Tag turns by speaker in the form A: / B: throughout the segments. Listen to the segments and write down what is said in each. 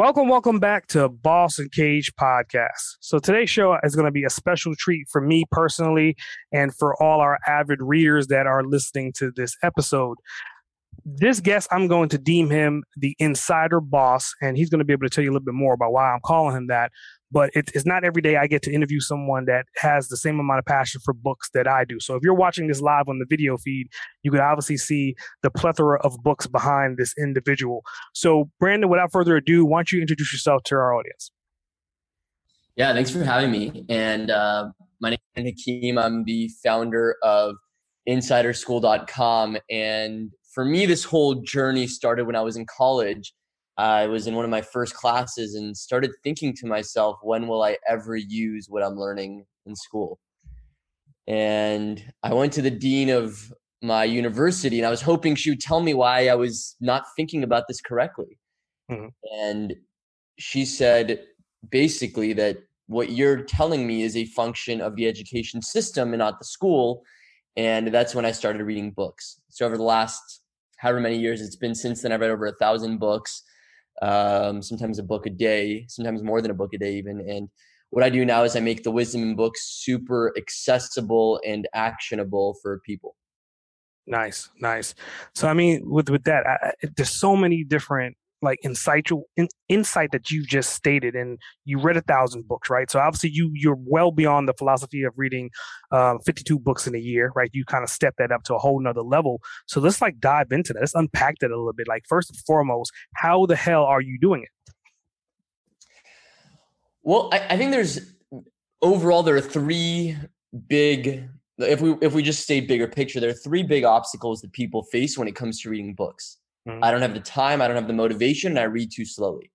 A: Welcome, welcome back to Boss Cage Podcast. So today's show is going to be a special treat for me personally and for all our avid readers that are listening to this episode. This guest, I'm going to deem him the insider boss, and he's going to be able to tell you a little bit more about why I'm calling him that but it, it's not every day I get to interview someone that has the same amount of passion for books that I do. So if you're watching this live on the video feed, you can obviously see the plethora of books behind this individual. So, Brandon, without further ado, why don't you introduce yourself to our audience?
B: Yeah, thanks for having me. And uh, my name is Hakeem. I'm the founder of InsiderSchool.com. And for me, this whole journey started when I was in college. I was in one of my first classes and started thinking to myself, when will I ever use what I'm learning in school? And I went to the dean of my university and I was hoping she would tell me why I was not thinking about this correctly. Mm-hmm. And she said basically that what you're telling me is a function of the education system and not the school. And that's when I started reading books. So over the last however many years it's been since then, I've read over a thousand books um, sometimes a book a day, sometimes more than a book a day, even. And what I do now is I make the wisdom in books super accessible and actionable for people.
A: Nice, nice. So I mean, with with that, I, there's so many different like insightful in, insight that you just stated and you read a thousand books right? So obviously you you're well beyond the philosophy of reading um, 52 books in a year right? You kind of step that up to a whole nother level. So let's like dive into that. Let's unpack that a little bit. Like first and foremost how the hell are you doing it?
B: Well I, I think there's overall there are three big if we if we just stay bigger picture there are three big obstacles that people face when it comes to reading books Mm-hmm. I don't have the time, I don't have the motivation, and I read too slowly.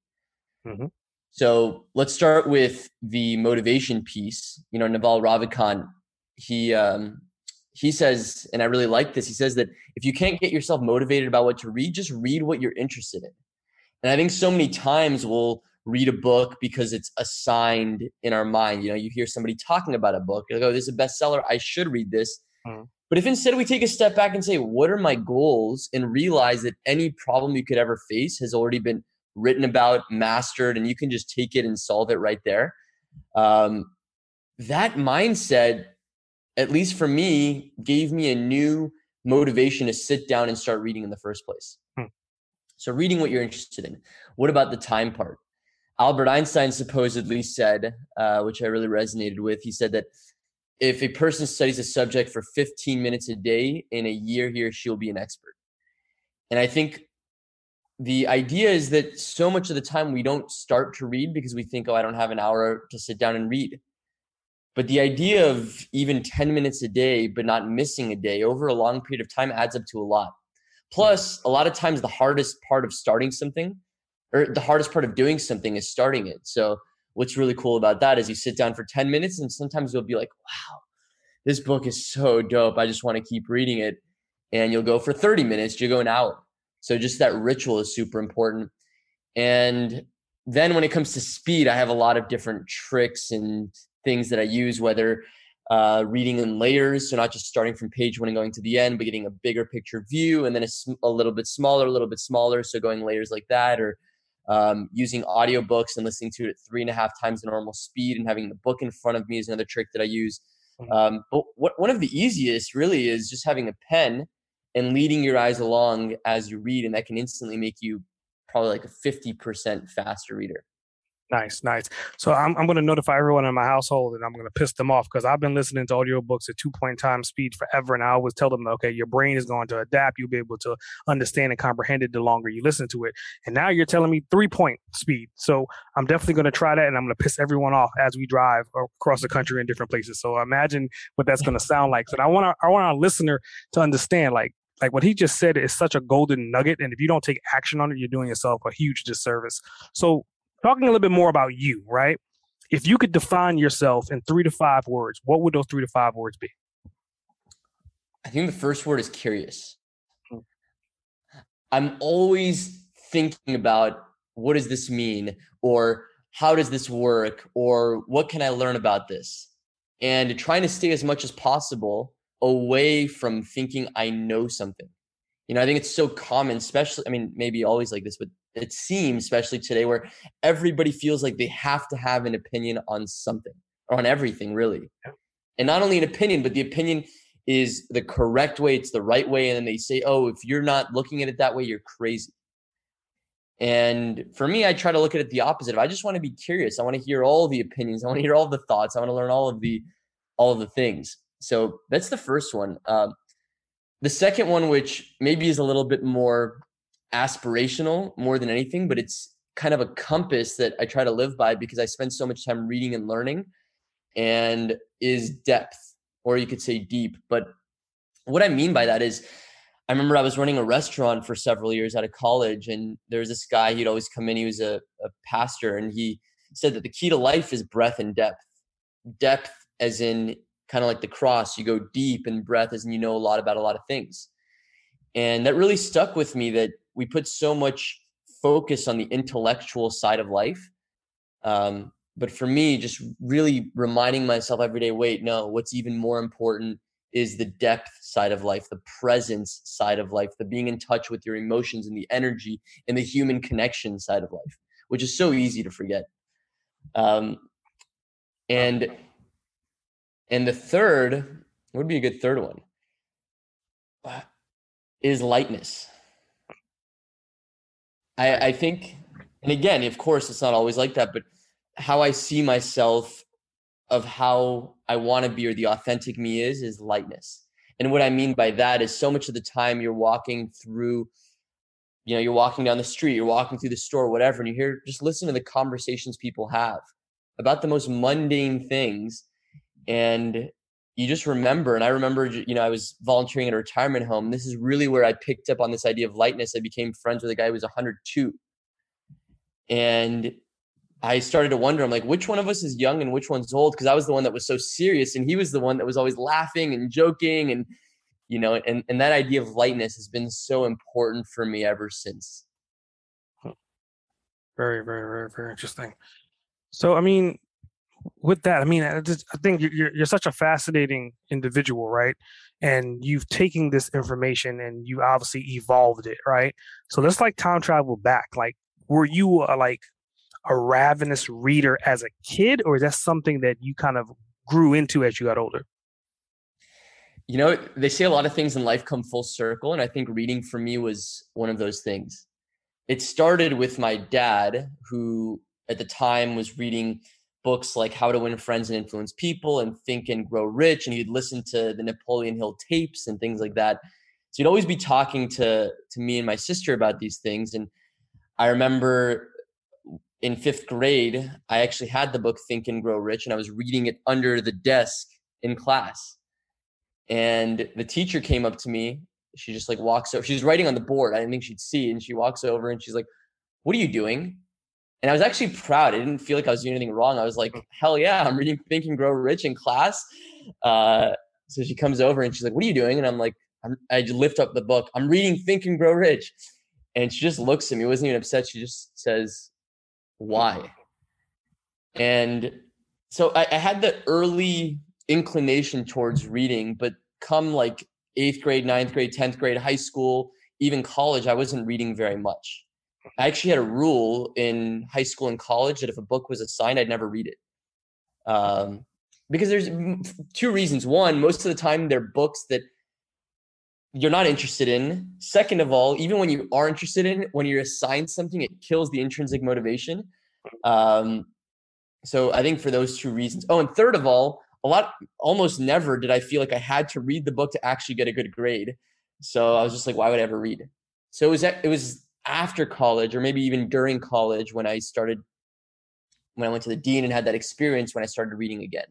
B: Mm-hmm. So let's start with the motivation piece. You know, Naval Ravikant, he um, he says, and I really like this. He says that if you can't get yourself motivated about what to read, just read what you're interested in. And I think so many times we'll read a book because it's assigned in our mind. You know, you hear somebody talking about a book, you're like, oh, this is a bestseller. I should read this. Mm-hmm. But if instead we take a step back and say, what are my goals, and realize that any problem you could ever face has already been written about, mastered, and you can just take it and solve it right there. Um, that mindset, at least for me, gave me a new motivation to sit down and start reading in the first place. Hmm. So, reading what you're interested in. What about the time part? Albert Einstein supposedly said, uh, which I really resonated with, he said that if a person studies a subject for 15 minutes a day in a year he or she will be an expert. And i think the idea is that so much of the time we don't start to read because we think oh i don't have an hour to sit down and read. But the idea of even 10 minutes a day but not missing a day over a long period of time adds up to a lot. Plus a lot of times the hardest part of starting something or the hardest part of doing something is starting it. So what's really cool about that is you sit down for 10 minutes and sometimes you'll be like, wow, this book is so dope. I just want to keep reading it. And you'll go for 30 minutes, you go an hour. So just that ritual is super important. And then when it comes to speed, I have a lot of different tricks and things that I use, whether uh, reading in layers, so not just starting from page one and going to the end, but getting a bigger picture view, and then a, a little bit smaller, a little bit smaller, so going layers like that, or um, using audiobooks and listening to it at three and a half times the normal speed and having the book in front of me is another trick that I use. Mm-hmm. Um, but what, one of the easiest really is just having a pen and leading your eyes along as you read, and that can instantly make you probably like a 50% faster reader.
A: Nice, nice. So I'm I'm going to notify everyone in my household, and I'm going to piss them off because I've been listening to audiobooks at two point time speed forever, and I always tell them, okay, your brain is going to adapt. You'll be able to understand and comprehend it the longer you listen to it. And now you're telling me three point speed. So I'm definitely going to try that, and I'm going to piss everyone off as we drive across the country in different places. So imagine what that's going to sound like. So I want our, I want our listener to understand, like like what he just said is such a golden nugget. And if you don't take action on it, you're doing yourself a huge disservice. So, talking a little bit more about you, right? If you could define yourself in three to five words, what would those three to five words be?
B: I think the first word is curious. Hmm. I'm always thinking about what does this mean or how does this work or what can I learn about this? And trying to stay as much as possible away from thinking I know something. You know, I think it's so common, especially, I mean, maybe always like this, but it seems, especially today, where everybody feels like they have to have an opinion on something or on everything, really. And not only an opinion, but the opinion is the correct way, it's the right way. And then they say, oh, if you're not looking at it that way, you're crazy. And for me, I try to look at it the opposite. I just want to be curious. I want to hear all the opinions. I want to hear all the thoughts. I want to learn all of the all of the things. So that's the first one. Um, the second one, which maybe is a little bit more aspirational more than anything, but it's kind of a compass that I try to live by because I spend so much time reading and learning, and is depth, or you could say deep. But what I mean by that is, I remember I was running a restaurant for several years out of college, and there was this guy, he'd always come in, he was a, a pastor, and he said that the key to life is breadth and depth. Depth, as in kind of like the cross, you go deep in breadth as in you know a lot about a lot of things. And that really stuck with me that we put so much focus on the intellectual side of life. Um, but for me, just really reminding myself every day wait, no, what's even more important is the depth side of life, the presence side of life, the being in touch with your emotions and the energy and the human connection side of life, which is so easy to forget. Um, and and the third would be a good third one is lightness. I, I think, and again, of course, it's not always like that, but how I see myself of how I want to be or the authentic me is, is lightness. And what I mean by that is so much of the time you're walking through, you know, you're walking down the street, you're walking through the store, whatever, and you hear, just listen to the conversations people have about the most mundane things and you just remember and i remember you know i was volunteering at a retirement home. This is really where i picked up on this idea of lightness. I became friends with a guy who was 102 and i started to wonder i'm like which one of us is young and which one's old? Because i was the one that was so serious and he was the one that was always laughing and joking and you know and, and that idea of lightness has been so important for me ever since.
A: Very very very very interesting. So i mean with that, I mean, I, just, I think you're you're such a fascinating individual, right? And you've taken this information and you obviously evolved it, right? So let's like time travel back. Like, were you a, like a ravenous reader as a kid, or is that something that you kind of grew into as you got older?
B: You know, they say a lot of things in life come full circle, and I think reading for me was one of those things. It started with my dad, who at the time was reading books like How to Win Friends and Influence People and Think and Grow Rich. And he'd listen to the Napoleon Hill tapes and things like that. So he'd always be talking to, to me and my sister about these things. And I remember in fifth grade, I actually had the book Think and Grow Rich, and I was reading it under the desk in class. And the teacher came up to me. She just like walks over. She's writing on the board. I didn't think she'd see. And she walks over and she's like, What are you doing? And I was actually proud. I didn't feel like I was doing anything wrong. I was like, hell yeah, I'm reading Think and Grow Rich in class. Uh, so she comes over and she's like, what are you doing? And I'm like, I'm, I lift up the book. I'm reading Think and Grow Rich. And she just looks at me, wasn't even upset. She just says, why? And so I, I had the early inclination towards reading, but come like eighth grade, ninth grade, 10th grade, high school, even college, I wasn't reading very much. I actually had a rule in high school and college that if a book was assigned, I'd never read it. Um, because there's two reasons. One, most of the time they're books that you're not interested in. Second of all, even when you are interested in, it, when you're assigned something, it kills the intrinsic motivation. Um, so I think for those two reasons. Oh, and third of all, a lot, almost never did I feel like I had to read the book to actually get a good grade. So I was just like, why would I ever read? So it was it was after college or maybe even during college when I started when I went to the dean and had that experience when I started reading again.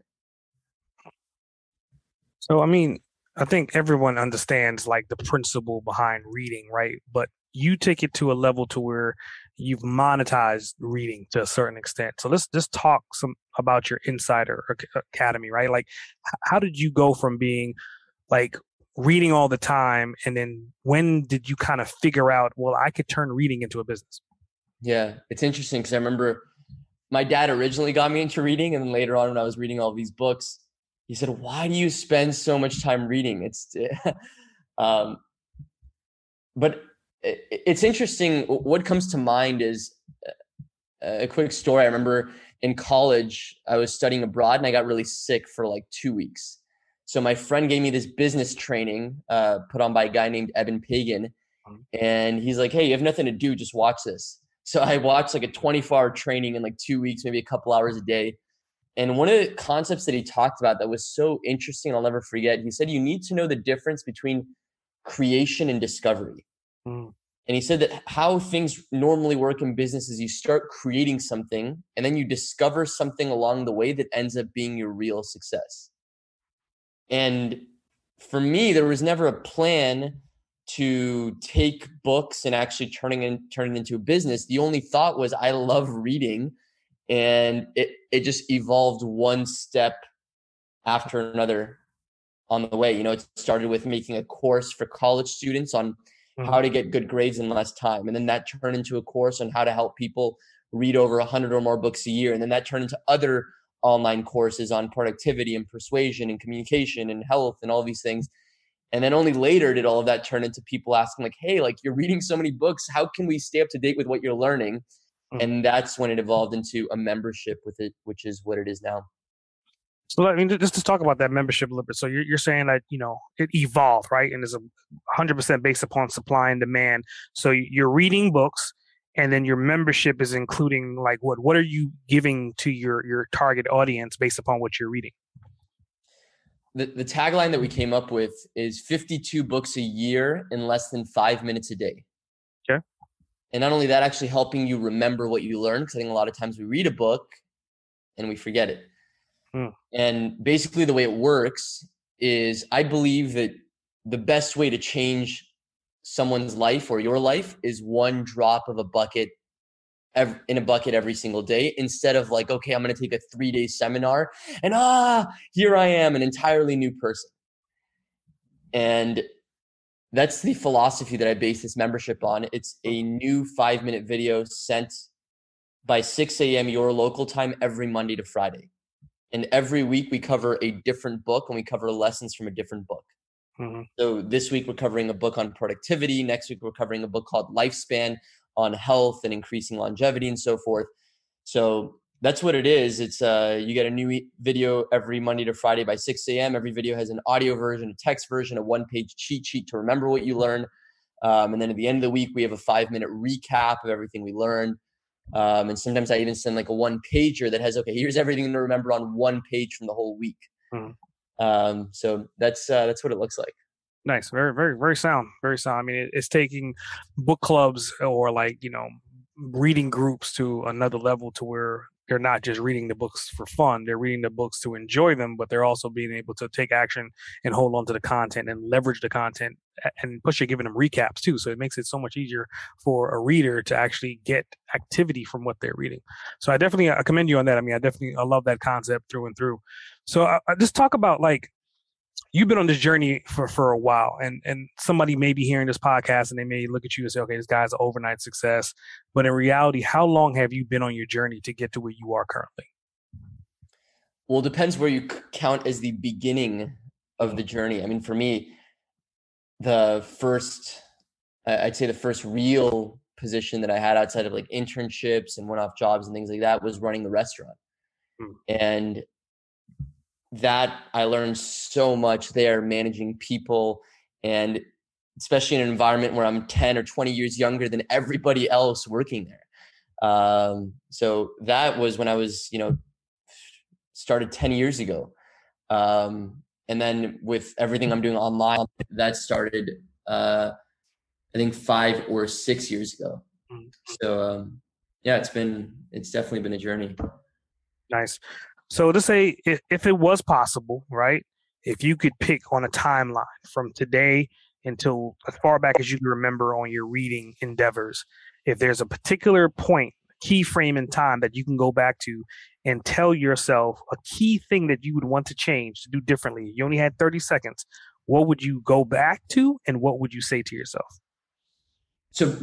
A: So I mean, I think everyone understands like the principle behind reading, right? But you take it to a level to where you've monetized reading to a certain extent. So let's just talk some about your insider academy, right? Like how did you go from being like reading all the time and then when did you kind of figure out, well, I could turn reading into a business?
B: Yeah, it's interesting because I remember my dad originally got me into reading and then later on when I was reading all these books, he said, "Why do you spend so much time reading?" It's um but it's interesting. What comes to mind is a quick story. I remember in college, I was studying abroad and I got really sick for like two weeks. So my friend gave me this business training uh, put on by a guy named Eben Pagan. Mm-hmm. And he's like, hey, you have nothing to do, just watch this. So I watched like a 24 hour training in like two weeks, maybe a couple hours a day. And one of the concepts that he talked about that was so interesting, I'll never forget, he said, you need to know the difference between creation and discovery. Mm. And he said that how things normally work in business is you start creating something and then you discover something along the way that ends up being your real success. And for me, there was never a plan to take books and actually turning in turning into a business. The only thought was I love reading and it, it just evolved one step after another on the way. You know, it started with making a course for college students on mm-hmm. how to get good grades in less time. And then that turned into a course on how to help people read over 100 or more books a year. And then that turned into other online courses on productivity and persuasion and communication and health and all these things. And then only later did all of that turn into people asking, like, hey, like you're reading so many books. How can we stay up to date with what you're learning? Mm-hmm. And that's when it evolved into a membership with it, which is what it is now.
A: So I mean, just to talk about that membership a little bit. So you're you're saying that you know it evolved, right? And is a hundred percent based upon supply and demand. So you're reading books, and then your membership is including like what? What are you giving to your your target audience based upon what you're reading?
B: The the tagline that we came up with is 52 books a year in less than five minutes a day.
A: Okay.
B: And not only that, actually helping you remember what you learned, because I think a lot of times we read a book and we forget it Hmm. And basically, the way it works is I believe that the best way to change someone's life or your life is one drop of a bucket every, in a bucket every single day instead of like, okay, I'm going to take a three day seminar and ah, here I am, an entirely new person. And that's the philosophy that I base this membership on. It's a new five minute video sent by 6 a.m. your local time every Monday to Friday and every week we cover a different book and we cover lessons from a different book. Mm-hmm. So this week we're covering a book on productivity. Next week we're covering a book called Lifespan on health and increasing longevity and so forth. So that's what it is. It's uh, you get a new video every Monday to Friday by 6 a.m. Every video has an audio version, a text version, a one-page cheat sheet to remember what you learn. Um, and then at the end of the week, we have a five-minute recap of everything we learned. Um, and sometimes I even send like a one pager that has, okay, here's everything to remember on one page from the whole week. Mm-hmm. Um, so that's, uh, that's what it looks like.
A: Nice. Very, very, very sound. Very sound. I mean, it, it's taking book clubs or like, you know, reading groups to another level to where they're not just reading the books for fun they're reading the books to enjoy them but they're also being able to take action and hold on to the content and leverage the content and push it giving them recaps too so it makes it so much easier for a reader to actually get activity from what they're reading. So i definitely i commend you on that. I mean i definitely i love that concept through and through. So I, I just talk about like you've been on this journey for for a while and and somebody may be hearing this podcast and they may look at you and say okay this guy's an overnight success. But in reality how long have you been on your journey to get to where you are currently?
B: Well it depends where you count as the beginning of the journey. I mean for me the first i'd say the first real position that i had outside of like internships and one-off jobs and things like that was running the restaurant. Hmm. and that I learned so much there managing people and especially in an environment where I'm 10 or 20 years younger than everybody else working there. Um, so that was when I was, you know, started 10 years ago. Um, and then with everything I'm doing online, that started, uh, I think five or six years ago. Mm. So, um, yeah, it's been, it's definitely been a journey.
A: Nice. So to say, if, if it was possible, right? if you could pick on a timeline from today until as far back as you can remember on your reading endeavors, if there's a particular point, key frame in time that you can go back to and tell yourself a key thing that you would want to change to do differently. You only had 30 seconds. What would you go back to and what would you say to yourself?
B: So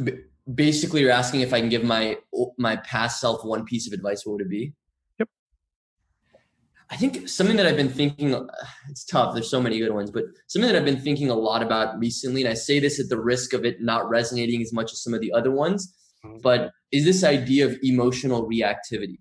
B: basically you're asking if I can give my my past self one piece of advice, what would it be? I think something that I've been thinking it's tough. There's so many good ones, but something that I've been thinking a lot about recently, and I say this at the risk of it not resonating as much as some of the other ones, mm-hmm. but is this idea of emotional reactivity.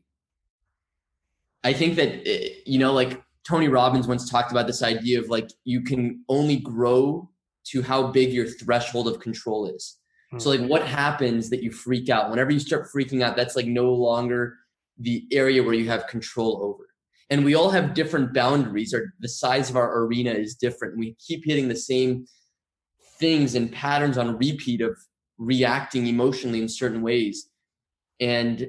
B: I think that eh, you know, like Tony Robbins once talked about this idea of like you can only grow to how big your threshold of control is. So like what happens that you freak out? Whenever you start freaking out, that's like no longer the area where you have control over. And we all have different boundaries or the size of our arena is different. We keep hitting the same things and patterns on repeat of reacting emotionally in certain ways and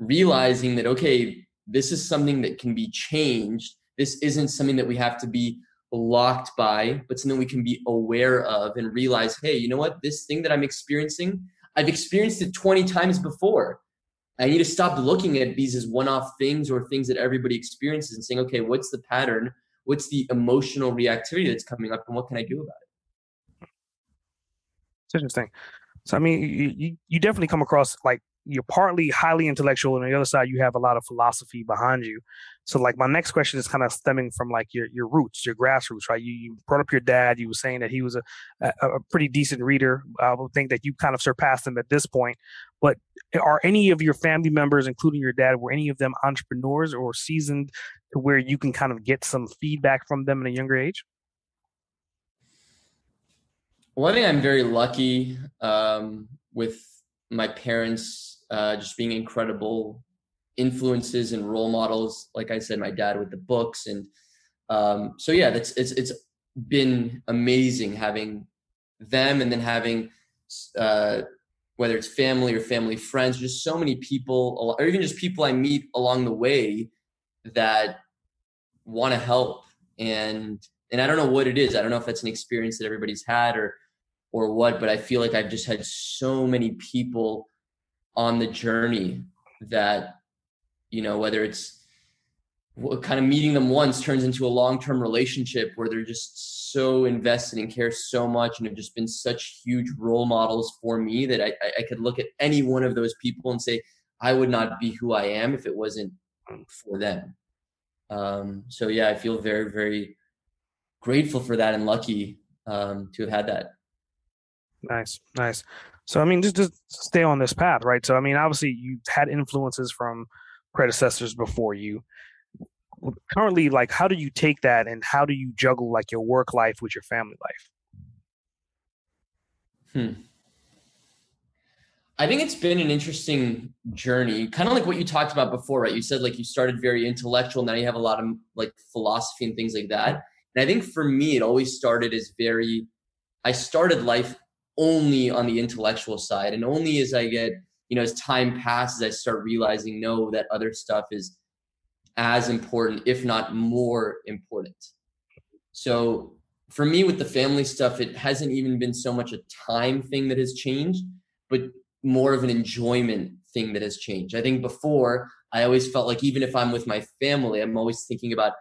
B: realizing that okay, this is something that can be changed. This isn't something that we have to be blocked by, but something we can be aware of and realize, hey, you know what? This thing that I'm experiencing, I've experienced it 20 times before. I need to stop looking at these as one off things or things that everybody experiences and saying, okay, what's the pattern? What's the emotional reactivity that's coming up and what can I do about it?
A: It's interesting. So, I mean, you, you definitely come across like you're partly highly intellectual and on the other side you have a lot of philosophy behind you. So like my next question is kind of stemming from like your your roots your grassroots right? You, you brought up your dad you were saying that he was a, a, a pretty decent reader. I would think that you kind of surpassed him at this point. But are any of your family members including your dad were any of them entrepreneurs or seasoned to where you can kind of get some feedback from them at a younger age?
B: Well i think i'm very lucky um, with my parents uh, just being incredible influences and role models. Like I said, my dad with the books, and um, so yeah, that's it's it's been amazing having them, and then having uh, whether it's family or family friends, just so many people, or even just people I meet along the way that want to help and and I don't know what it is. I don't know if that's an experience that everybody's had or or what, but I feel like I've just had so many people on the journey that you know whether it's kind of meeting them once turns into a long-term relationship where they're just so invested and care so much and have just been such huge role models for me that I, I could look at any one of those people and say i would not be who i am if it wasn't for them. Um, so yeah i feel very very grateful for that and lucky um, to have had that.
A: Nice nice so I mean, just just stay on this path, right? So I mean, obviously you've had influences from predecessors before you. Currently, like, how do you take that, and how do you juggle like your work life with your family life?
B: Hmm. I think it's been an interesting journey, kind of like what you talked about before, right? You said like you started very intellectual, now you have a lot of like philosophy and things like that. And I think for me, it always started as very. I started life only on the intellectual side and only as i get you know as time passes i start realizing no that other stuff is as important if not more important. So for me with the family stuff it hasn't even been so much a time thing that has changed but more of an enjoyment thing that has changed. I think before i always felt like even if i'm with my family i'm always thinking about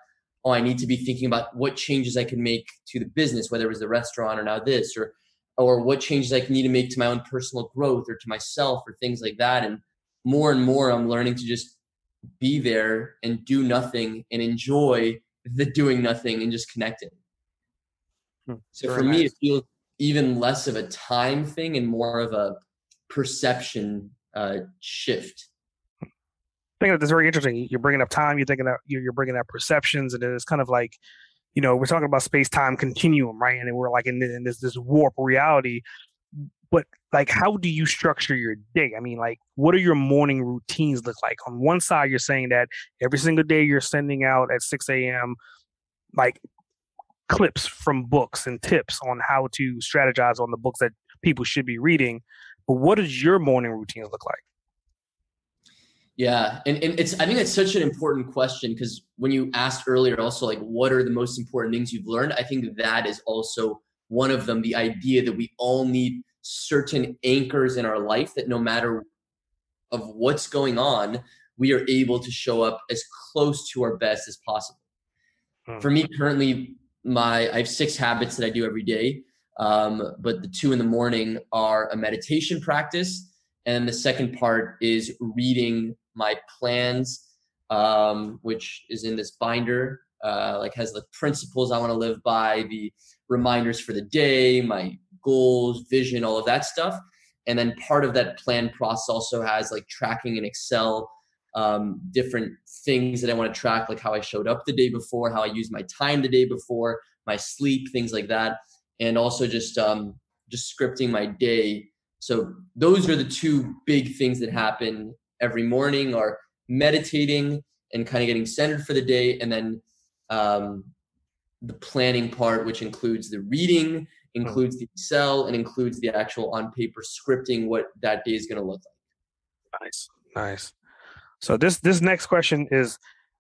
B: oh i need to be thinking about what changes i can make to the business whether it was the restaurant or now this or or what changes I need to make to my own personal growth or to myself or things like that. And more and more, I'm learning to just be there and do nothing and enjoy the doing nothing and just connecting. Hmm, so for nice. me, it feels even less of a time thing and more of a perception uh, shift.
A: I think that's very interesting. You're bringing up time. You're thinking that you're bringing up perceptions, and it's kind of like you know, we're talking about space time continuum, right? And we're like in, in this this warp reality. But like, how do you structure your day? I mean, like, what are your morning routines look like? On one side, you're saying that every single day you're sending out at 6 a.m. like clips from books and tips on how to strategize on the books that people should be reading. But what does your morning routines look like?
B: Yeah, and, and it's I think it's such an important question because when you asked earlier, also like what are the most important things you've learned? I think that is also one of them. The idea that we all need certain anchors in our life that no matter of what's going on, we are able to show up as close to our best as possible. Hmm. For me, currently, my I have six habits that I do every day, um, but the two in the morning are a meditation practice and the second part is reading my plans, um, which is in this binder, uh, like has the principles I want to live by, the reminders for the day, my goals, vision, all of that stuff. And then part of that plan process also has like tracking in Excel, um, different things that I want to track, like how I showed up the day before, how I used my time the day before, my sleep, things like that, and also just um, just scripting my day so those are the two big things that happen every morning are meditating and kind of getting centered for the day. And then um, the planning part which includes the reading includes the excel and includes the actual on paper scripting what that day is going to look
A: like. Nice. Nice. So this this next question is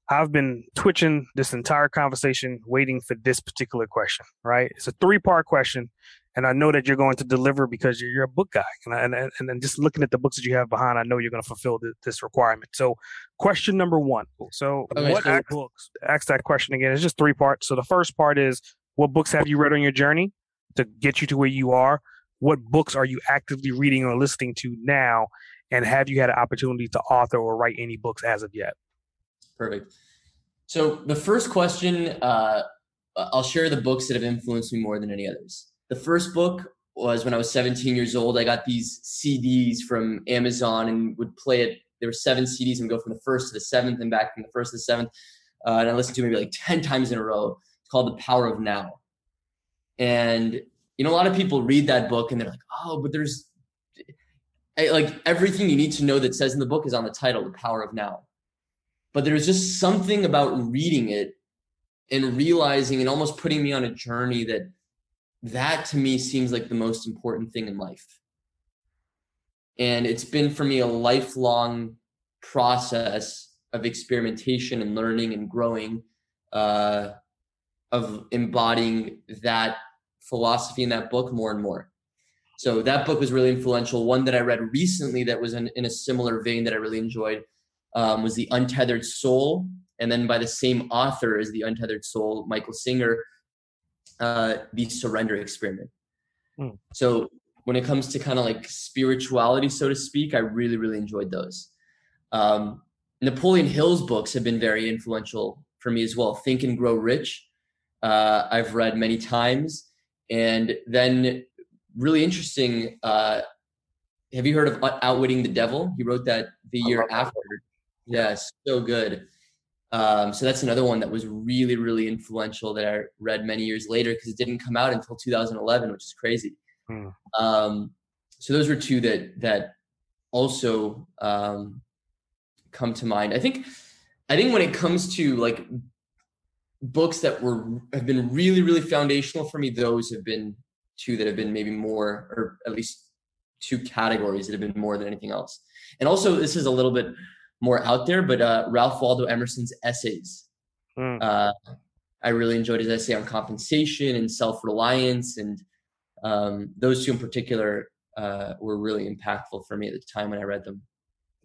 A: i've been twitching this entire conversation waiting for this particular question right? It's a three part question and I know that you're going to deliver because you're, you're a book guy. And, I, and and and just looking at the books that you have behind, I know you're going to fulfill the, this requirement. So, question number one. So, okay, what so, books? Ask that question again. It's just three parts. So, the first part is, what books have you read on your journey to get you to where you are? What books are you actively reading or listening to now? And have you had an opportunity to author or write any books as of yet?
B: Perfect. So, the first question, uh, I'll share the books that have influenced me more than any others. The first book was when I was 17 years old. I got these CDs from Amazon and would play it. There were seven CDs and go from the first to the seventh and back from the first to the seventh. Uh, and I listened to maybe like 10 times in a row. It's called The Power of Now. And, you know, a lot of people read that book and they're like, oh, but there's like everything you need to know that says in the book is on the title, The Power of Now. But there's just something about reading it and realizing and almost putting me on a journey that that to me seems like the most important thing in life. And it's been for me a lifelong process of experimentation and learning and growing, uh, of embodying that philosophy in that book more and more. So that book was really influential. One that I read recently that was in, in a similar vein that I really enjoyed um, was The Untethered Soul. And then by the same author as The Untethered Soul, Michael Singer, uh, the surrender experiment. Mm. So when it comes to kind of like spirituality, so to speak, I really, really enjoyed those. Um, Napoleon Hill's books have been very influential for me as well. Think and Grow Rich, uh, I've read many times. And then, really interesting, uh, have you heard of Outwitting the Devil? He wrote that the year after. Yes, yeah, so good. Um, so that's another one that was really, really influential that I read many years later because it didn't come out until 2011, which is crazy. Hmm. Um, so those were two that that also um, come to mind. I think I think when it comes to like books that were have been really, really foundational for me, those have been two that have been maybe more, or at least two categories that have been more than anything else. And also, this is a little bit more out there, but uh, Ralph Waldo Emerson's essays. Mm. Uh, I really enjoyed his essay on compensation and self reliance, and um, those two in particular uh, were really impactful for me at the time when I read them.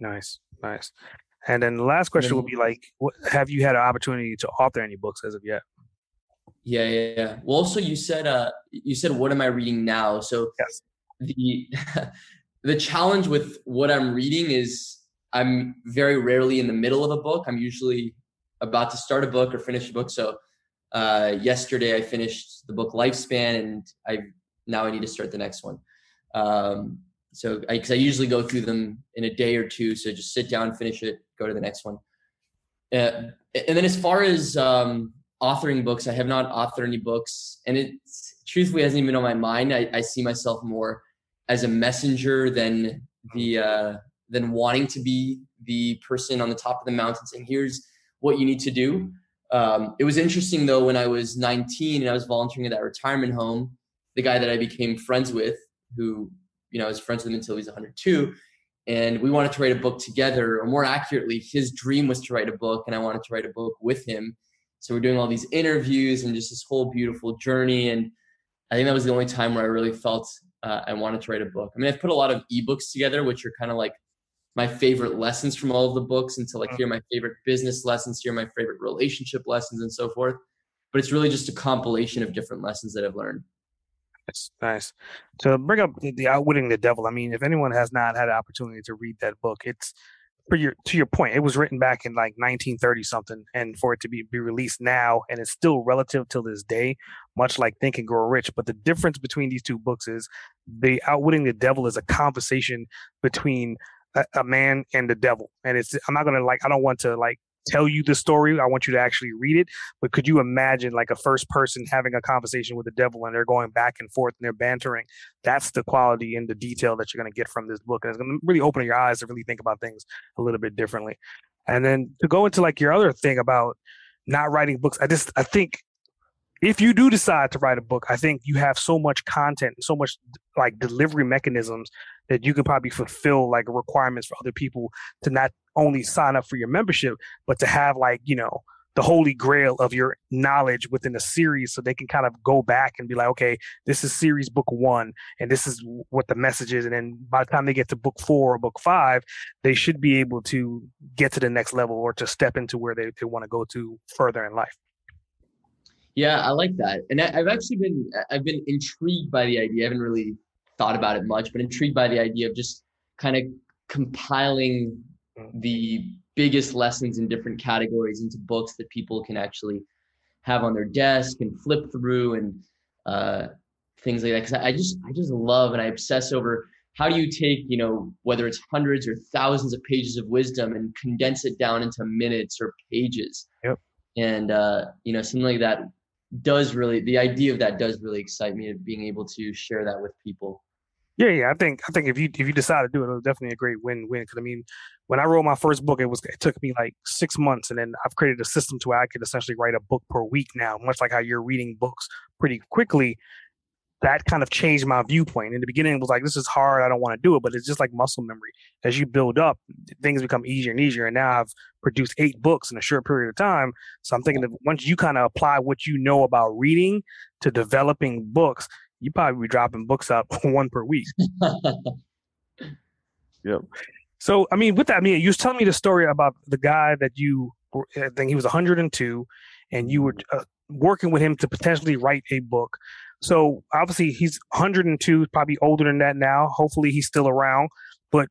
A: Nice, nice. And then the last question would be like, what, have you had an opportunity to author any books as of yet?
B: Yeah, yeah, yeah. Well, also you said, uh, you said, what am I reading now? So
A: yes.
B: the the challenge with what I'm reading is I'm very rarely in the middle of a book. I'm usually about to start a book or finish a book. So uh, yesterday I finished the book Lifespan, and I now I need to start the next one. Um, so because I, I, usually go through them in a day or two, so just sit down, finish it, go to the next one. Uh, and then as far as um, authoring books, I have not authored any books, and it truthfully hasn't even been on my mind. I, I see myself more as a messenger than the uh, than wanting to be the person on the top of the mountain saying, here's what you need to do. Um, it was interesting though, when I was 19 and I was volunteering at that retirement home, the guy that I became friends with, who, you know, I was friends with him until he was 102, and we wanted to write a book together or more accurately his dream was to write a book and i wanted to write a book with him so we're doing all these interviews and just this whole beautiful journey and i think that was the only time where i really felt uh, i wanted to write a book i mean i've put a lot of ebooks together which are kind of like my favorite lessons from all of the books until like mm. here are my favorite business lessons here are my favorite relationship lessons and so forth but it's really just a compilation of different lessons that i've learned
A: that's nice. To bring up the, the, Outwitting the Devil, I mean, if anyone has not had an opportunity to read that book, it's for your to your point. It was written back in like 1930 something, and for it to be be released now, and it's still relative till this day, much like Think and Grow Rich. But the difference between these two books is the Outwitting the Devil is a conversation between a, a man and the devil, and it's I'm not gonna like I don't want to like tell you the story. I want you to actually read it. But could you imagine like a first person having a conversation with the devil and they're going back and forth and they're bantering? That's the quality and the detail that you're going to get from this book. And it's going to really open your eyes to really think about things a little bit differently. And then to go into like your other thing about not writing books, I just, I think if you do decide to write a book, I think you have so much content, so much like delivery mechanisms that you can probably fulfill like requirements for other people to not only sign up for your membership, but to have like, you know, the holy grail of your knowledge within a series so they can kind of go back and be like, okay, this is series book one, and this is what the message is. And then by the time they get to book four or book five, they should be able to get to the next level or to step into where they, they want to go to further in life.
B: Yeah, I like that. And I, have actually been I've been intrigued by the idea. I haven't really thought about it much, but intrigued by the idea of just kind of compiling the biggest lessons in different categories into books that people can actually have on their desk and flip through and uh, things like that. Because I just I just love and I obsess over how do you take you know whether it's hundreds or thousands of pages of wisdom and condense it down into minutes or pages.
A: Yep.
B: And uh, you know something like that does really the idea of that does really excite me of being able to share that with people.
A: Yeah, yeah. I think I think if you if you decide to do it, it was definitely a great win win. Because I mean, when I wrote my first book, it was it took me like six months, and then I've created a system to where I could essentially write a book per week now. Much like how you're reading books pretty quickly, that kind of changed my viewpoint. In the beginning, it was like this is hard, I don't want to do it, but it's just like muscle memory. As you build up, things become easier and easier. And now I've produced eight books in a short period of time. So I'm thinking that once you kind of apply what you know about reading to developing books, you probably be dropping books up one per week. yep. So, I mean, with that, I mean, you was telling me the story about the guy that you, I think he was 102, and you were uh, working with him to potentially write a book. So, obviously, he's 102, probably older than that now. Hopefully, he's still around. But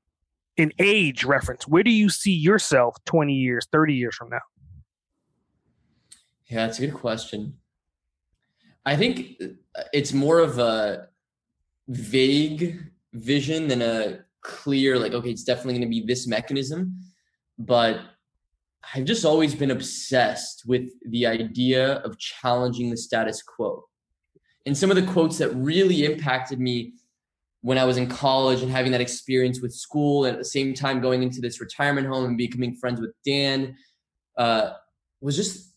A: in age reference, where do you see yourself 20 years, 30 years from now?
B: Yeah, that's a good question. I think uh, it's more of a vague vision than a clear, like, okay, it's definitely going to be this mechanism. But I've just always been obsessed with the idea of challenging the status quo. And some of the quotes that really impacted me when I was in college and having that experience with school, and at the same time going into this retirement home and becoming friends with Dan, uh, was just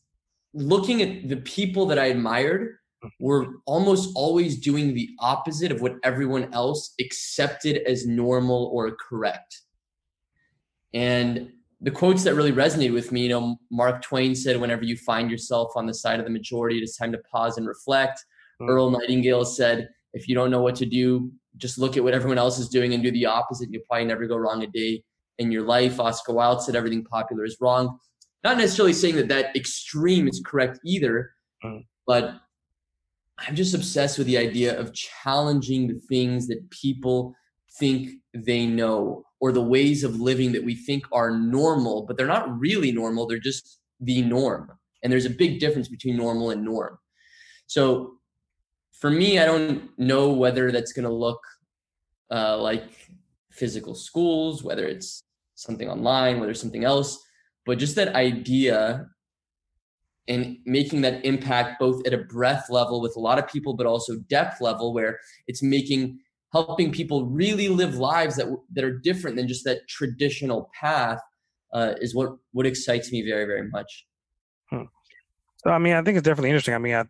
B: looking at the people that I admired were almost always doing the opposite of what everyone else accepted as normal or correct. And the quotes that really resonated with me, you know, Mark Twain said, whenever you find yourself on the side of the majority, it is time to pause and reflect. Mm-hmm. Earl Nightingale said, if you don't know what to do, just look at what everyone else is doing and do the opposite. You'll probably never go wrong a day in your life. Oscar Wilde said, everything popular is wrong. Not necessarily saying that that extreme is correct either, mm-hmm. but I'm just obsessed with the idea of challenging the things that people think they know or the ways of living that we think are normal, but they're not really normal. They're just the norm. And there's a big difference between normal and norm. So for me, I don't know whether that's going to look uh, like physical schools, whether it's something online, whether it's something else, but just that idea and making that impact both at a breadth level with a lot of people, but also depth level where it's making helping people really live lives that that are different than just that traditional path uh, is what what excites me very very much.
A: Hmm. So I mean, I think it's definitely interesting. I mean, I,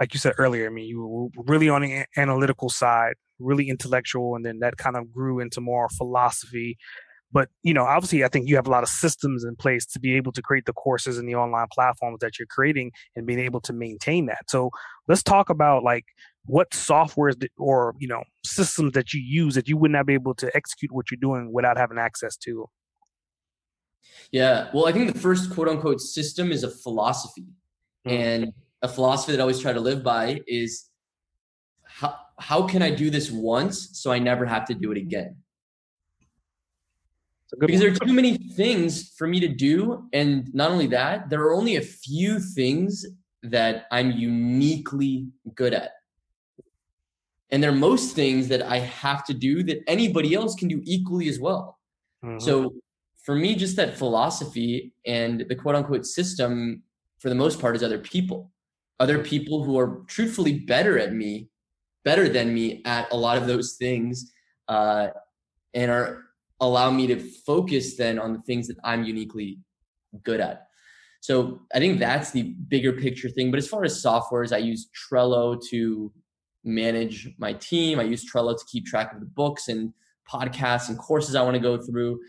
A: like you said earlier, I mean, you were really on the analytical side, really intellectual, and then that kind of grew into more philosophy. but you know, obviously, I think you have a lot of systems in place to be able to create the courses and the online platforms that you're creating and being able to maintain that. So let's talk about like what softwares that, or you know systems that you use that you would not be able to execute what you're doing without having access to.
B: Yeah, well, I think the first quote unquote system is a philosophy, mm-hmm. and a philosophy that I always try to live by is how how can I do this once so I never have to do it again? because there are too many things for me to do. And not only that, there are only a few things that I'm uniquely good at. And there are most things that I have to do that anybody else can do equally as well. Mm-hmm. So for me, just that philosophy and the quote unquote system, for the most part, is other people. Other people who are truthfully better at me, better than me at a lot of those things, uh, and are allow me to focus then on the things that I'm uniquely good at. So I think that's the bigger picture thing. But as far as softwares, I use Trello to manage my team. I use Trello to keep track of the books and podcasts and courses I want to go through.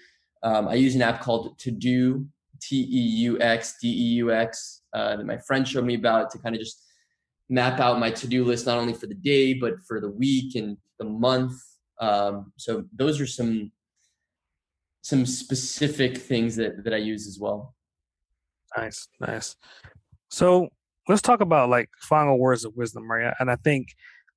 B: Um, I use an app called TeuxDeux, T E U X D E U X, uh, that my friend showed me about to kind of just map out my to do list, not only for the day, but for the week and the month. Um, so those are some some specific things that that I use as well.
A: Nice, nice. So let's talk about like final words of wisdom, right? And I think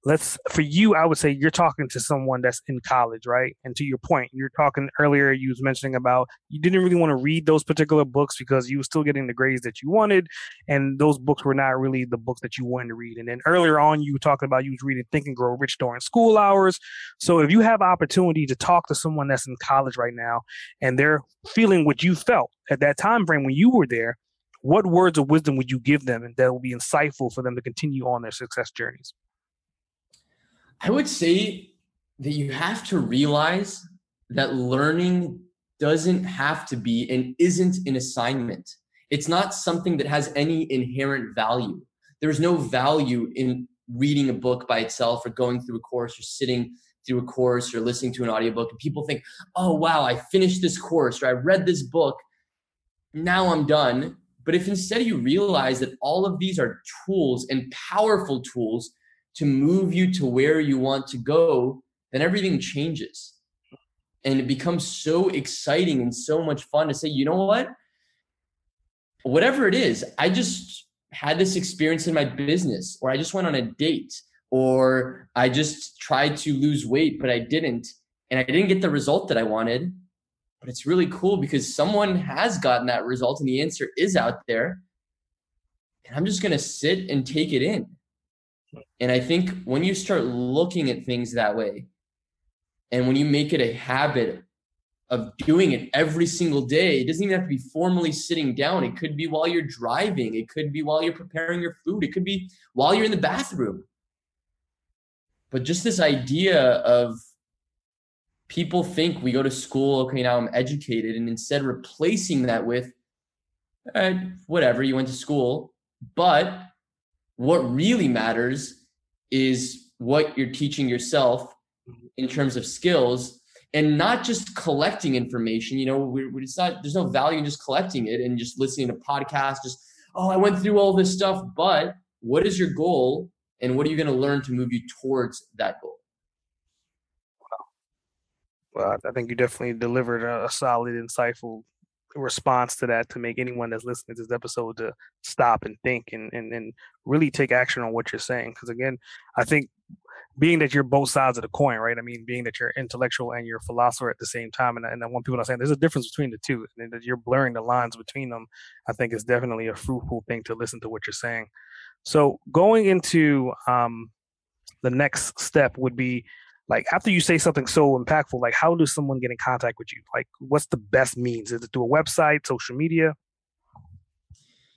A: let's for you i would say you're talking to someone that's in college right? And to your point you're talking earlier you was mentioning about you didn't really want to read those particular books because you were still getting the grades that you wanted and those books were not really the books that you wanted to read. And then earlier on you were talking about you was reading think and grow rich during school hours. So if you have opportunity to talk to someone that's in college right now and they're feeling what you felt at that time frame when you were there what words of wisdom would you give them that will be insightful for them to continue on their success journeys
B: I would say that you have to realize that learning doesn't have to be and isn't an assignment. It's not something that has any inherent value. There's no value in reading a book by itself or going through a course or sitting through a course or listening to an audiobook and people think, "Oh wow, I finished this course or I read this book. Now I'm done." But if instead you realize that all of these are tools and powerful tools to move you to where you want to go, then everything changes. And it becomes so exciting and so much fun to say, you know what? Whatever it is, I just had this experience in my business, or I just went on a date, or I just tried to lose weight, but I didn't. And I didn't get the result that I wanted. But it's really cool because someone has gotten that result and the answer is out there. And I'm just going to sit and take it in and I think when you start looking at things that way, and when you make it a habit of doing it every single day, it doesn't even have to be formally sitting down. It could be while you're driving, it could be while you're preparing your food, it could be while you're in the bathroom. But just this idea of people think we go to school, okay, now I'm educated, and instead replacing that with eh, whatever, you went to school, but what really matters is what you're teaching yourself mm-hmm. in terms of skills and not just collecting information you know we, we, it's not there's no value in just collecting it and just listening to podcasts just oh i went through all this stuff but what is your goal and what are you going to learn to move you towards that goal
A: well i think you definitely delivered a, a solid insightful response to that to make anyone that's listening to this episode to stop and think and, and, and really take action on what you're saying. Because again, I think being that you're both sides of the coin, right? I mean, being that you're intellectual and you're a philosopher at the same time, and, and I want people to saying there's a difference between the two, and that you're blurring the lines between them. I think is definitely a fruitful thing to listen to what you're saying. So going into um, the next step would be like after you say something so impactful like how does someone get in contact with you? Like what's the best means? Is it through a website social media?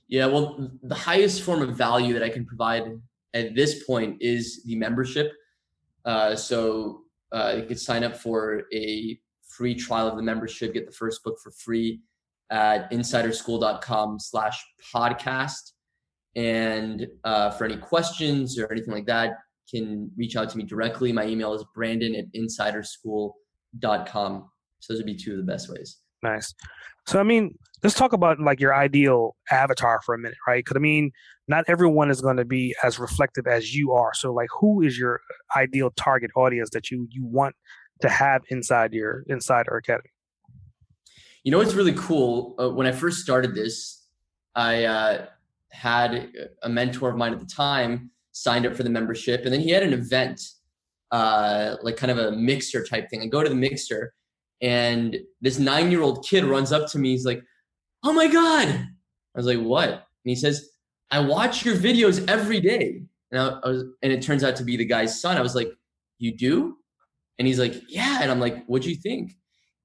B: Yeah well the highest form of value that i can provide at this point is the membership. Uh, so uh, you could sign up for a free trial of the membership get the first book for free at insiderschool.com slash podcast. And uh, for any questions or anything like that can reach out to me directly. My email is brandon at insiderschool.com. So those would be two of the best ways.
A: Nice. So I mean, let's talk about like your ideal avatar for a minute, right? Because I mean, not everyone is going to be as reflective as you are. So like, who is your ideal target audience that you you want to have inside your inside our academy?
B: You know what's really cool? Uh, when I first started this, I uh, had a mentor of mine at the time signed up for the membership, and then he had an event, uh, like kind of a mixer type thing. I go to the mixer, and this nine year old kid runs up to me. He's like, "Oh my god!" I was like, "What?" And he says, "I watch your videos every day." And I, was, and it turns out to be the guy's son. I was like, "You do?" And he's like, "Yeah." And I'm like, "What'd you think?"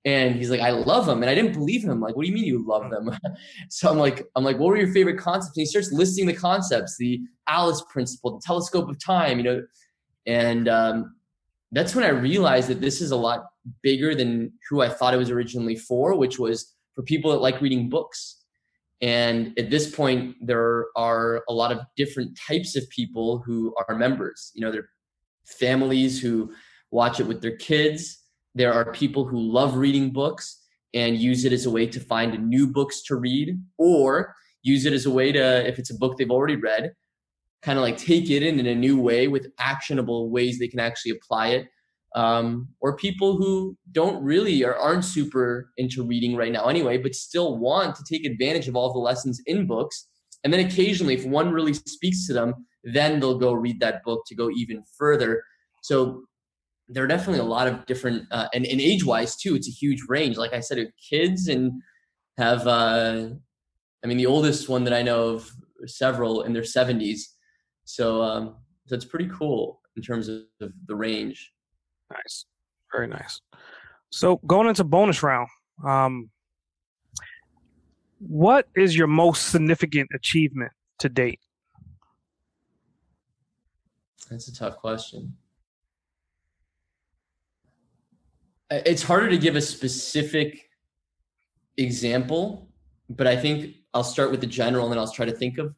B: And he's like, I love them. And I didn't believe him. Like, what do you mean you love them? so I'm like, I'm like, what were your favorite concepts? And he starts listing the concepts, the Alice principle, the telescope of time, you know. And um, that's when I realized that this is a lot bigger than who I thought it was originally for, which was for people that like reading books. And at this point, there are a lot of different types of people who are members. You know, there are families who watch it with their kids there are people who love reading books and use it as a way to find new books to read or use it as a way to if it's a book they've already read kind of like take it in in a new way with actionable ways they can actually apply it. Um, or people who don't really or aren't super into reading right now anyway but still want to take advantage of all the lessons in books. And then occasionally if one really speaks to them then they'll go read that book to go even further. So there are definitely a lot of different uh, and, and age wise too it's a huge range. Like i said kids and have uh i mean the oldest one that i know of several in their 70s so um so it's pretty cool in terms of, the range.
A: Nice. Very nice. So going into bonus round um what is your most significant achievement to date?
B: That's a tough question it's harder to give a specific example, but I think I'll start with the general and then I'll try to think of.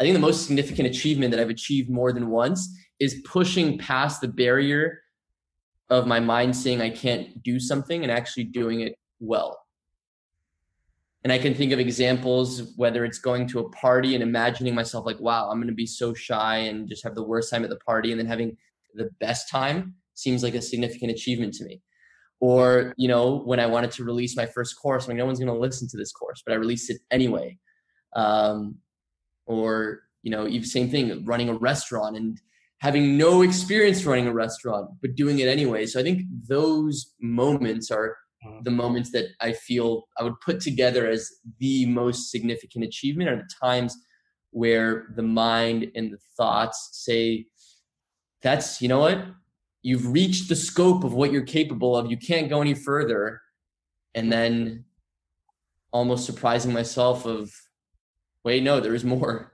B: I think the most significant achievement that I've achieved more than once is pushing past the barrier of my mind saying I can't do something and actually doing it well. And I can think of examples, whether it's going to a party and imagining myself like, wow, I'm going to be so shy and just have the worst time at the party, and then having the best time seems like a significant achievement to me or you know when i wanted to release my first course I'm like no one's going to listen to this course but i released it anyway. Um, or you know same thing running a restaurant and having no experience running a restaurant but doing it anyway. So i think those moments are mm-hmm. the moments that i feel i would put together as the most significant achievement are the times where the mind and the thoughts say that's you know what you've reached the scope of what you're capable of. You can't go any further. And then almost surprising myself of, wait, no, there is more.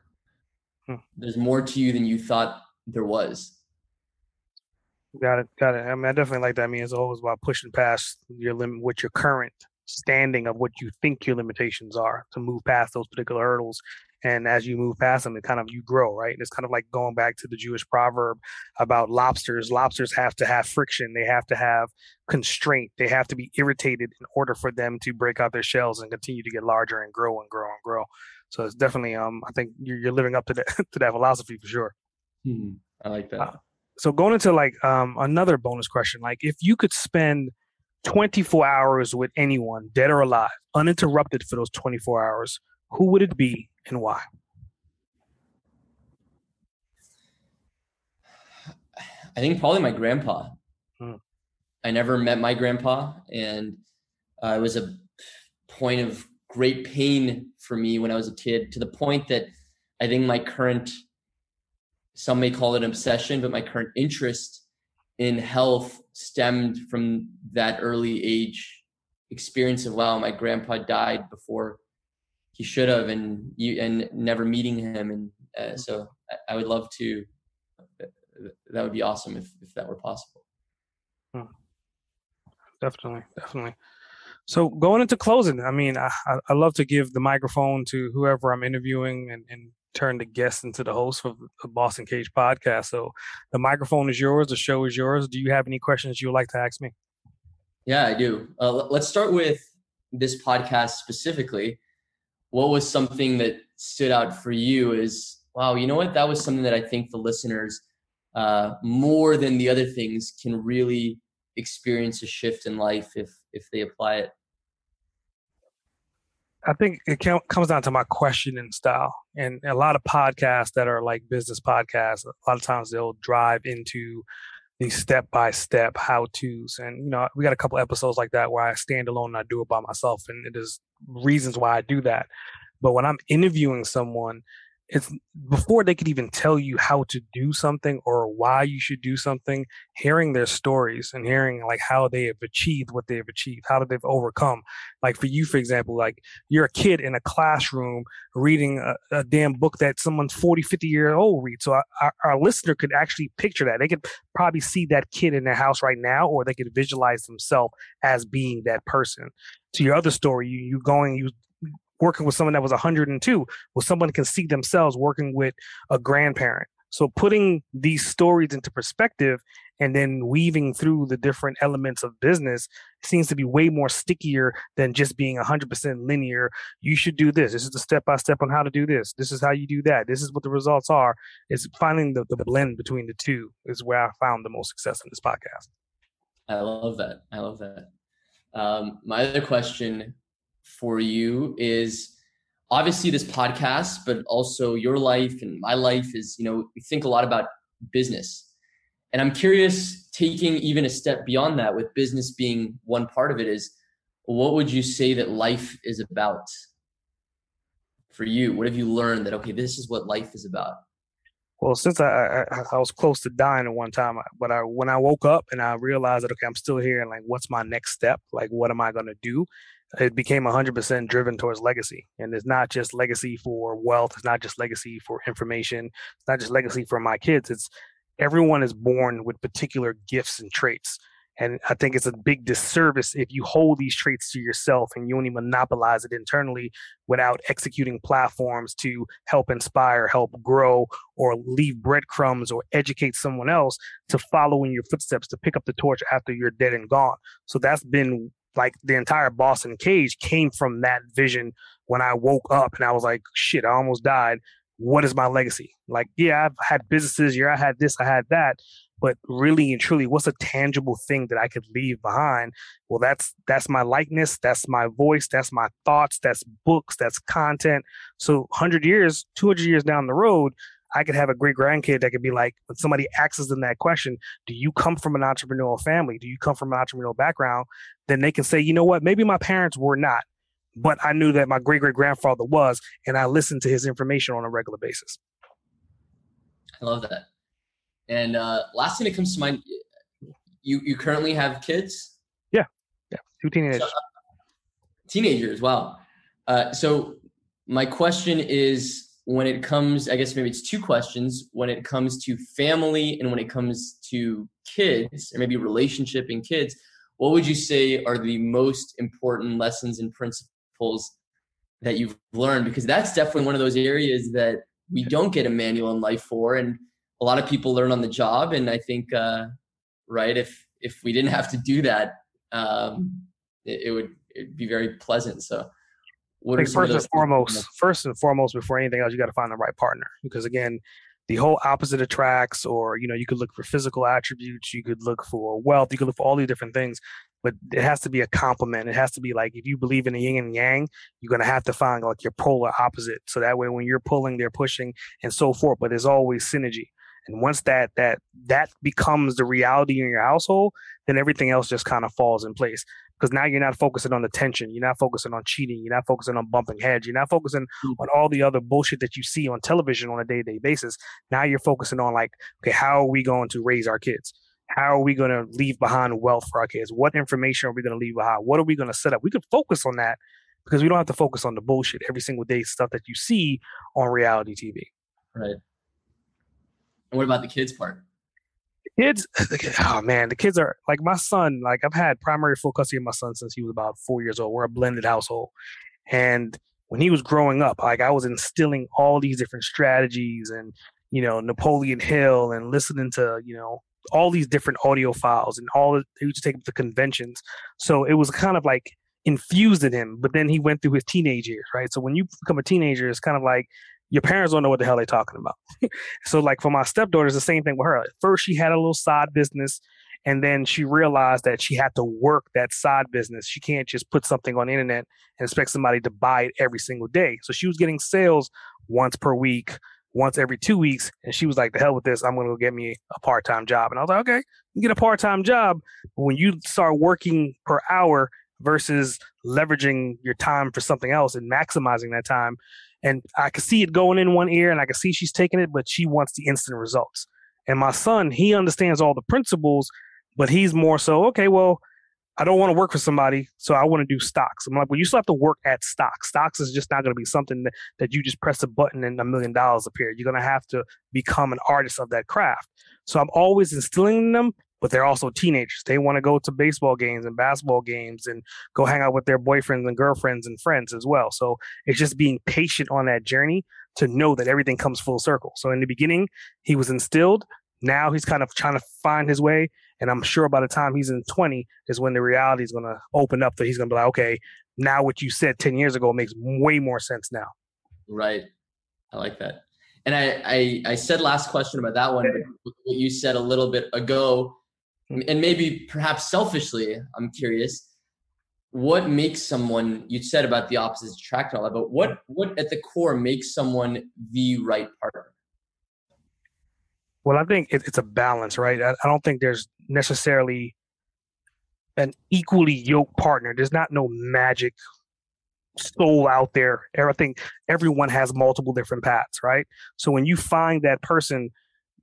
B: Hmm. There's more to you than you thought there was.
A: Got it. Got it. I mean, I definitely like that. I mean, it's always about pushing past your limit, what your current standing of what you think your limitations are to move past those particular hurdles and as you move past them it kind of you grow right? And it's kind of like going back to the jewish proverb about lobsters. Lobsters have to have friction. They have to have constraint. They have to be irritated in order for them to break out their shells and continue to get larger and grow and grow and grow. So it's definitely um i think you're, you're living up to that to that philosophy for sure.
B: Hmm i like that. Uh,
A: so going into like um another bonus question like if you could spend 24 hours with anyone, dead or alive, uninterrupted for those 24 hours, who would it be and why?
B: I think probably my grandpa. Hmm. I never met my grandpa, and uh, it was a point of great pain for me when I was a kid, to the point that I think my current, some may call it obsession, but my current interest in health stemmed from that early age experience of wow my grandpa died before he should have and you and never meeting him and uh, so I, I, would love to that would be awesome if, if that were possible
A: hmm. definitely definitely so going into closing i mean I, I love to give the microphone to whoever i'm interviewing and, and turn the guest into the host of the Boss Uncaged podcast. So the microphone is yours. The show is yours. Do you have any questions you would like to ask me?
B: Yeah, I do. Uh, let's start with this podcast specifically. What was something that stood out for you? Is wow, you know what? That was something that I think the listeners, uh, more than the other things, can really experience a shift in life if if they apply it.
A: I think it comes down to my questioning style. And a lot of podcasts that are like business podcasts, a lot of times they'll drive into these step by step how to's. And, you know, we got a couple episodes like that where I stand alone and I do it by myself. And it is reasons why I do that. But when I'm interviewing someone, it's before they could even tell you how to do something or why you should do something hearing their stories and hearing like how they have achieved what they have achieved how they've overcome. Like for you for example like you're a kid in a classroom reading a, a damn book that someone 40 50 years old reads so uh, our, our listener could actually picture that. They could probably see that kid in their house right now or they could visualize themselves as being that person. To your other story you you going you working with someone that was 102 well someone can see themselves working with a grandparent so putting these stories into perspective and then weaving through the different elements of business seems to be way more stickier than just being 100% linear. You should do this. This is the step by step on how to do this. This is how you do that. This is what the results are. It's finding the, the blend between the two is where I found the most success in this podcast.
B: I love that. I love that. Um, my other question for you is obviously this podcast, but also your life and my life is, you know, we think a lot about business. And I'm curious, taking even a step beyond that, with business being one part of it, is what would you say that life is about for you? What have you learned that, okay, this is what life is about?
A: Well, since I, I, I was close to dying at one time, but I when I woke up and I realized that okay, I'm still here, and like, what's my next step? Like, what am I gonna do? It became 100% driven towards legacy. And it's not just legacy for wealth, it's not just legacy for information, it's not just legacy for my kids. It's everyone is born with particular gifts and traits. And I think it's a big disservice if you hold these traits to yourself and you only monopolize it internally without executing platforms to help inspire, help grow, or leave breadcrumbs or educate someone else to follow in your footsteps to pick up the torch after you're dead and gone. So that's been like the entire Boss Uncaged came from that vision when I woke up and I was like, shit, I almost died. What is my legacy? Like, yeah, I've had businesses, yeah, I had this, I had that, but really and truly, what's a tangible thing that I could leave behind? Well, that's that's my likeness, that's my voice, that's my thoughts, that's books, that's content. So 100 years, 200 years down the road, I could have a great grandkid that could be like, when somebody asks them that question, do you come from an entrepreneurial family? Do you come from an entrepreneurial background? Then they can say, you know what, maybe my parents were not, but I knew that my great great grandfather was, and I listened to his information on a regular basis.
B: I love that. And uh, last thing that comes to mind, you you currently have kids?
A: Yeah, yeah, two teenagers. So, uh,
B: teenagers, wow. Uh, so my question is when it comes, I guess maybe it's two questions when it comes to family and when it comes to kids, or maybe relationship and kids. What would you say are the most important lessons and principles that you've learned? Because that's definitely one of those areas that we don't get a manual in life for, and a lot of people learn on the job. And I think, uh, right, if if we didn't have to do that, um, it, it would it'd be very pleasant. So
A: what first and foremost, first and foremost, before anything else, you got to find the right partner because again, the whole opposite attracts, or you know, you could look for physical attributes, you could look for wealth, you could look for all these different things, but it has to be a complement. It has to be like if you believe in the yin and yang, you're gonna have to find like your polar opposite, so that way when you're pulling, they're pushing, and so forth. But there's always synergy. And once that that that becomes the reality in your household, then everything else just kind of falls in place because now you're not focusing on the tension, you're not focusing on cheating, you're not focusing on bumping heads, you're not focusing mm-hmm. on all the other bullshit that you see on television on a day to day basis. Now you're focusing on like, okay, how are we going to raise our kids? How are we going to leave behind wealth for our kids? What information are we going to leave behind? What are we going to set up? We could focus on that because we don't have to focus on the bullshit every single day stuff that you see on reality TV.
B: Right. And what about the kids part?
A: Kids, oh man, the kids are like my son. Like I've had primary full custody of my son since he was about four years old. We're a blended household, and when he was growing up, like I was instilling all these different strategies and you know Napoleon Hill and listening to you know all these different audio files and all he would just take the conventions. So it was kind of like infused in him. But then he went through his teenage years, right? So when you become a teenager, it's kind of like your parents don't know what the hell they're talking about. so like for my stepdaughter, it's the same thing with her. At first, she had a little side business, and then she realized that she had to work that side business. She can't just put something on the internet and expect somebody to buy it every single day. So she was getting sales once per week, once every two weeks, and she was like, "The hell with this! I'm going to go get me a part time job." And I was like, "Okay, you get a part time job, but when you start working per hour." versus leveraging your time for something else and maximizing that time and I could see it going in one ear and I could see she's taking it, but she wants the instant results. And my son, he understands all the principles, but he's more so, okay, well, I don't want to work for somebody, so I want to do stocks. I'm like, well, you still have to work at stocks. Stocks is just not going to be something that, that you just press a button and a million dollars appear. You're going to have to become an artist of that craft. So I'm always instilling in them but they're also teenagers. They want to go to baseball games and basketball games and go hang out with their boyfriends and girlfriends and friends as well. So it's just being patient on that journey to know that everything comes full circle. So in the beginning, he was instilled. Now he's kind of trying to find his way. And I'm sure by the time he's in 20 is when the reality is going to open up that he's going to be like, okay, now what you said 10 years ago makes way more sense now.
B: Right. I like that. And I, I, I said last question about that one, but what you said a little bit ago Mm-hmm. and maybe perhaps selfishly, I'm curious, what makes someone you said about the opposites attract all that, but what what at the core makes someone the right partner?
A: Well, I think it, it's a balance, right? I, I don't think there's necessarily an equally yoked partner. There's not no magic soul out there. I think everyone has multiple different paths, right? So when you find that person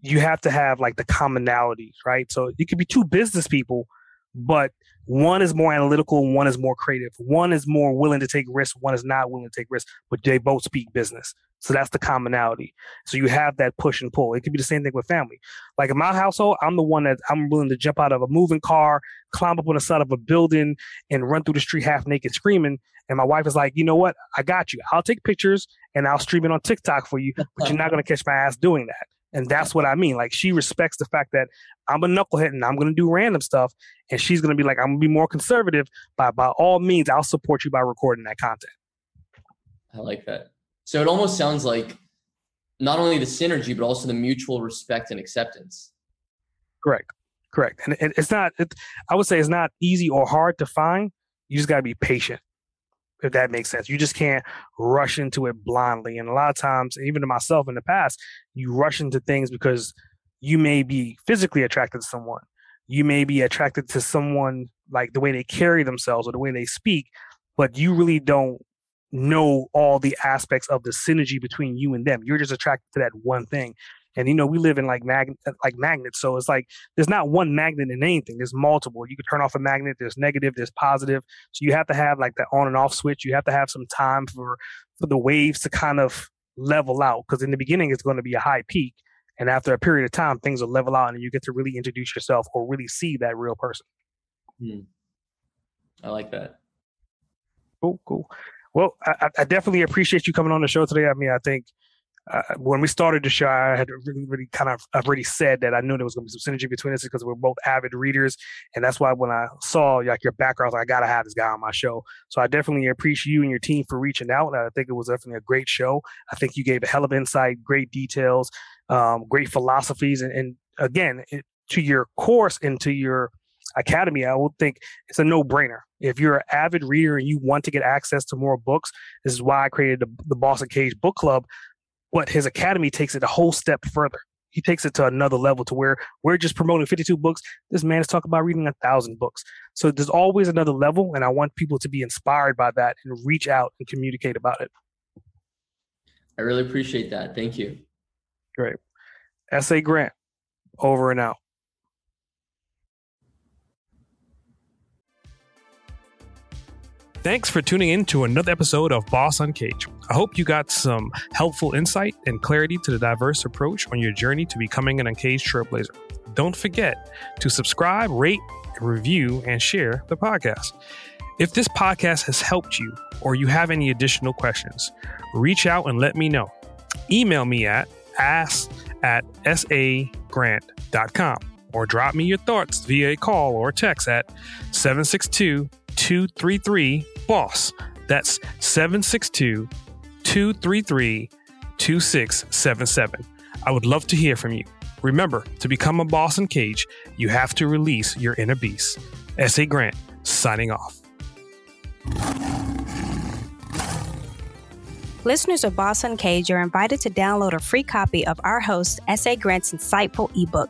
A: you have to have like the commonalities, right? So you could be two business people, but one is more analytical, one is more creative. One is more willing to take risks, one is not willing to take risks, but they both speak business. So that's the commonality. So you have that push and pull. It could be the same thing with family. Like in my household, I'm the one that I'm willing to jump out of a moving car, climb up on the side of a building, and run through the street half naked screaming. And my wife is like, you know what? I got you. I'll take pictures and I'll stream it on TikTok for you, but you're not going to catch my ass doing that. And that's what I mean. Like she respects the fact that I'm a knucklehead and I'm gonna do random stuff. And she's gonna be like, I'm gonna be more conservative, but by all means, I'll support you by recording that content.
B: I like that. So it almost sounds like not only the synergy, but also the mutual respect and acceptance.
A: Correct. Correct. And it's not, it, I would say it's not easy or hard to find. You just got to be patient if that makes sense. You just can't rush into it blindly. And a lot of times, even to myself in the past, you rush into things because you may be physically attracted to someone. You may be attracted to someone like the way they carry themselves or the way they speak, but you really don't know all the aspects of the synergy between you and them. You're just attracted to that one thing. And you know, we live in like mag like magnets, so it's like there's not one magnet in anything. There's multiple. You can turn off a magnet. There's negative. There's positive. So you have to have like the on and off switch. You have to have some time for for the waves to kind of level out because in the beginning it's going to be a high peak, and after a period of time things will level out, and you get to really introduce yourself or really see that real person.
B: Hmm. I like that.
A: Cool, cool. Well, I, I, definitely appreciate you coming on the show today. I mean, I think uh, when we started the show, I had really, really kind of already said that I knew there was going to be some synergy between us because we're both avid readers, and that's why when I saw like your background, like, I gotta have this guy on my show. So I definitely appreciate you and your team for reaching out. I think it was definitely a great show. I think you gave a hell of insight, great details, um, great philosophies, and, and again, it, to your course and to your academy, I would think it's a no brainer. If you're an avid reader and you want to get access to more books, this is why I created the, the Boss Uncaged Book Club but his academy takes it a whole step further. He takes it to another level to where we're just promoting 52 books. This man is talking about reading a thousand books. So there's always another level, and I want people to be inspired by that and reach out and communicate about it.
B: I really appreciate that. Thank you.
A: Great. S.A. Grant, over and out. Thanks for tuning in to another episode of Boss Uncaged. I hope you got some helpful insight and clarity to the diverse approach on your journey to becoming an uncaged trailblazer. Don't forget to subscribe, rate, review, and share the podcast. If this podcast has helped you or you have any additional questions, reach out and let me know. Email me at ask at sagrant.com or drop me your thoughts via a call or text at 762 233 BOSS. That's 762 233 2677. I would love to hear from you. Remember, to become a Boss Uncaged, you have to release your inner beast. S.A. Grant, signing off.
C: Listeners of Boss Uncaged are invited to download a free copy of our host, S.A. Grant's insightful ebook,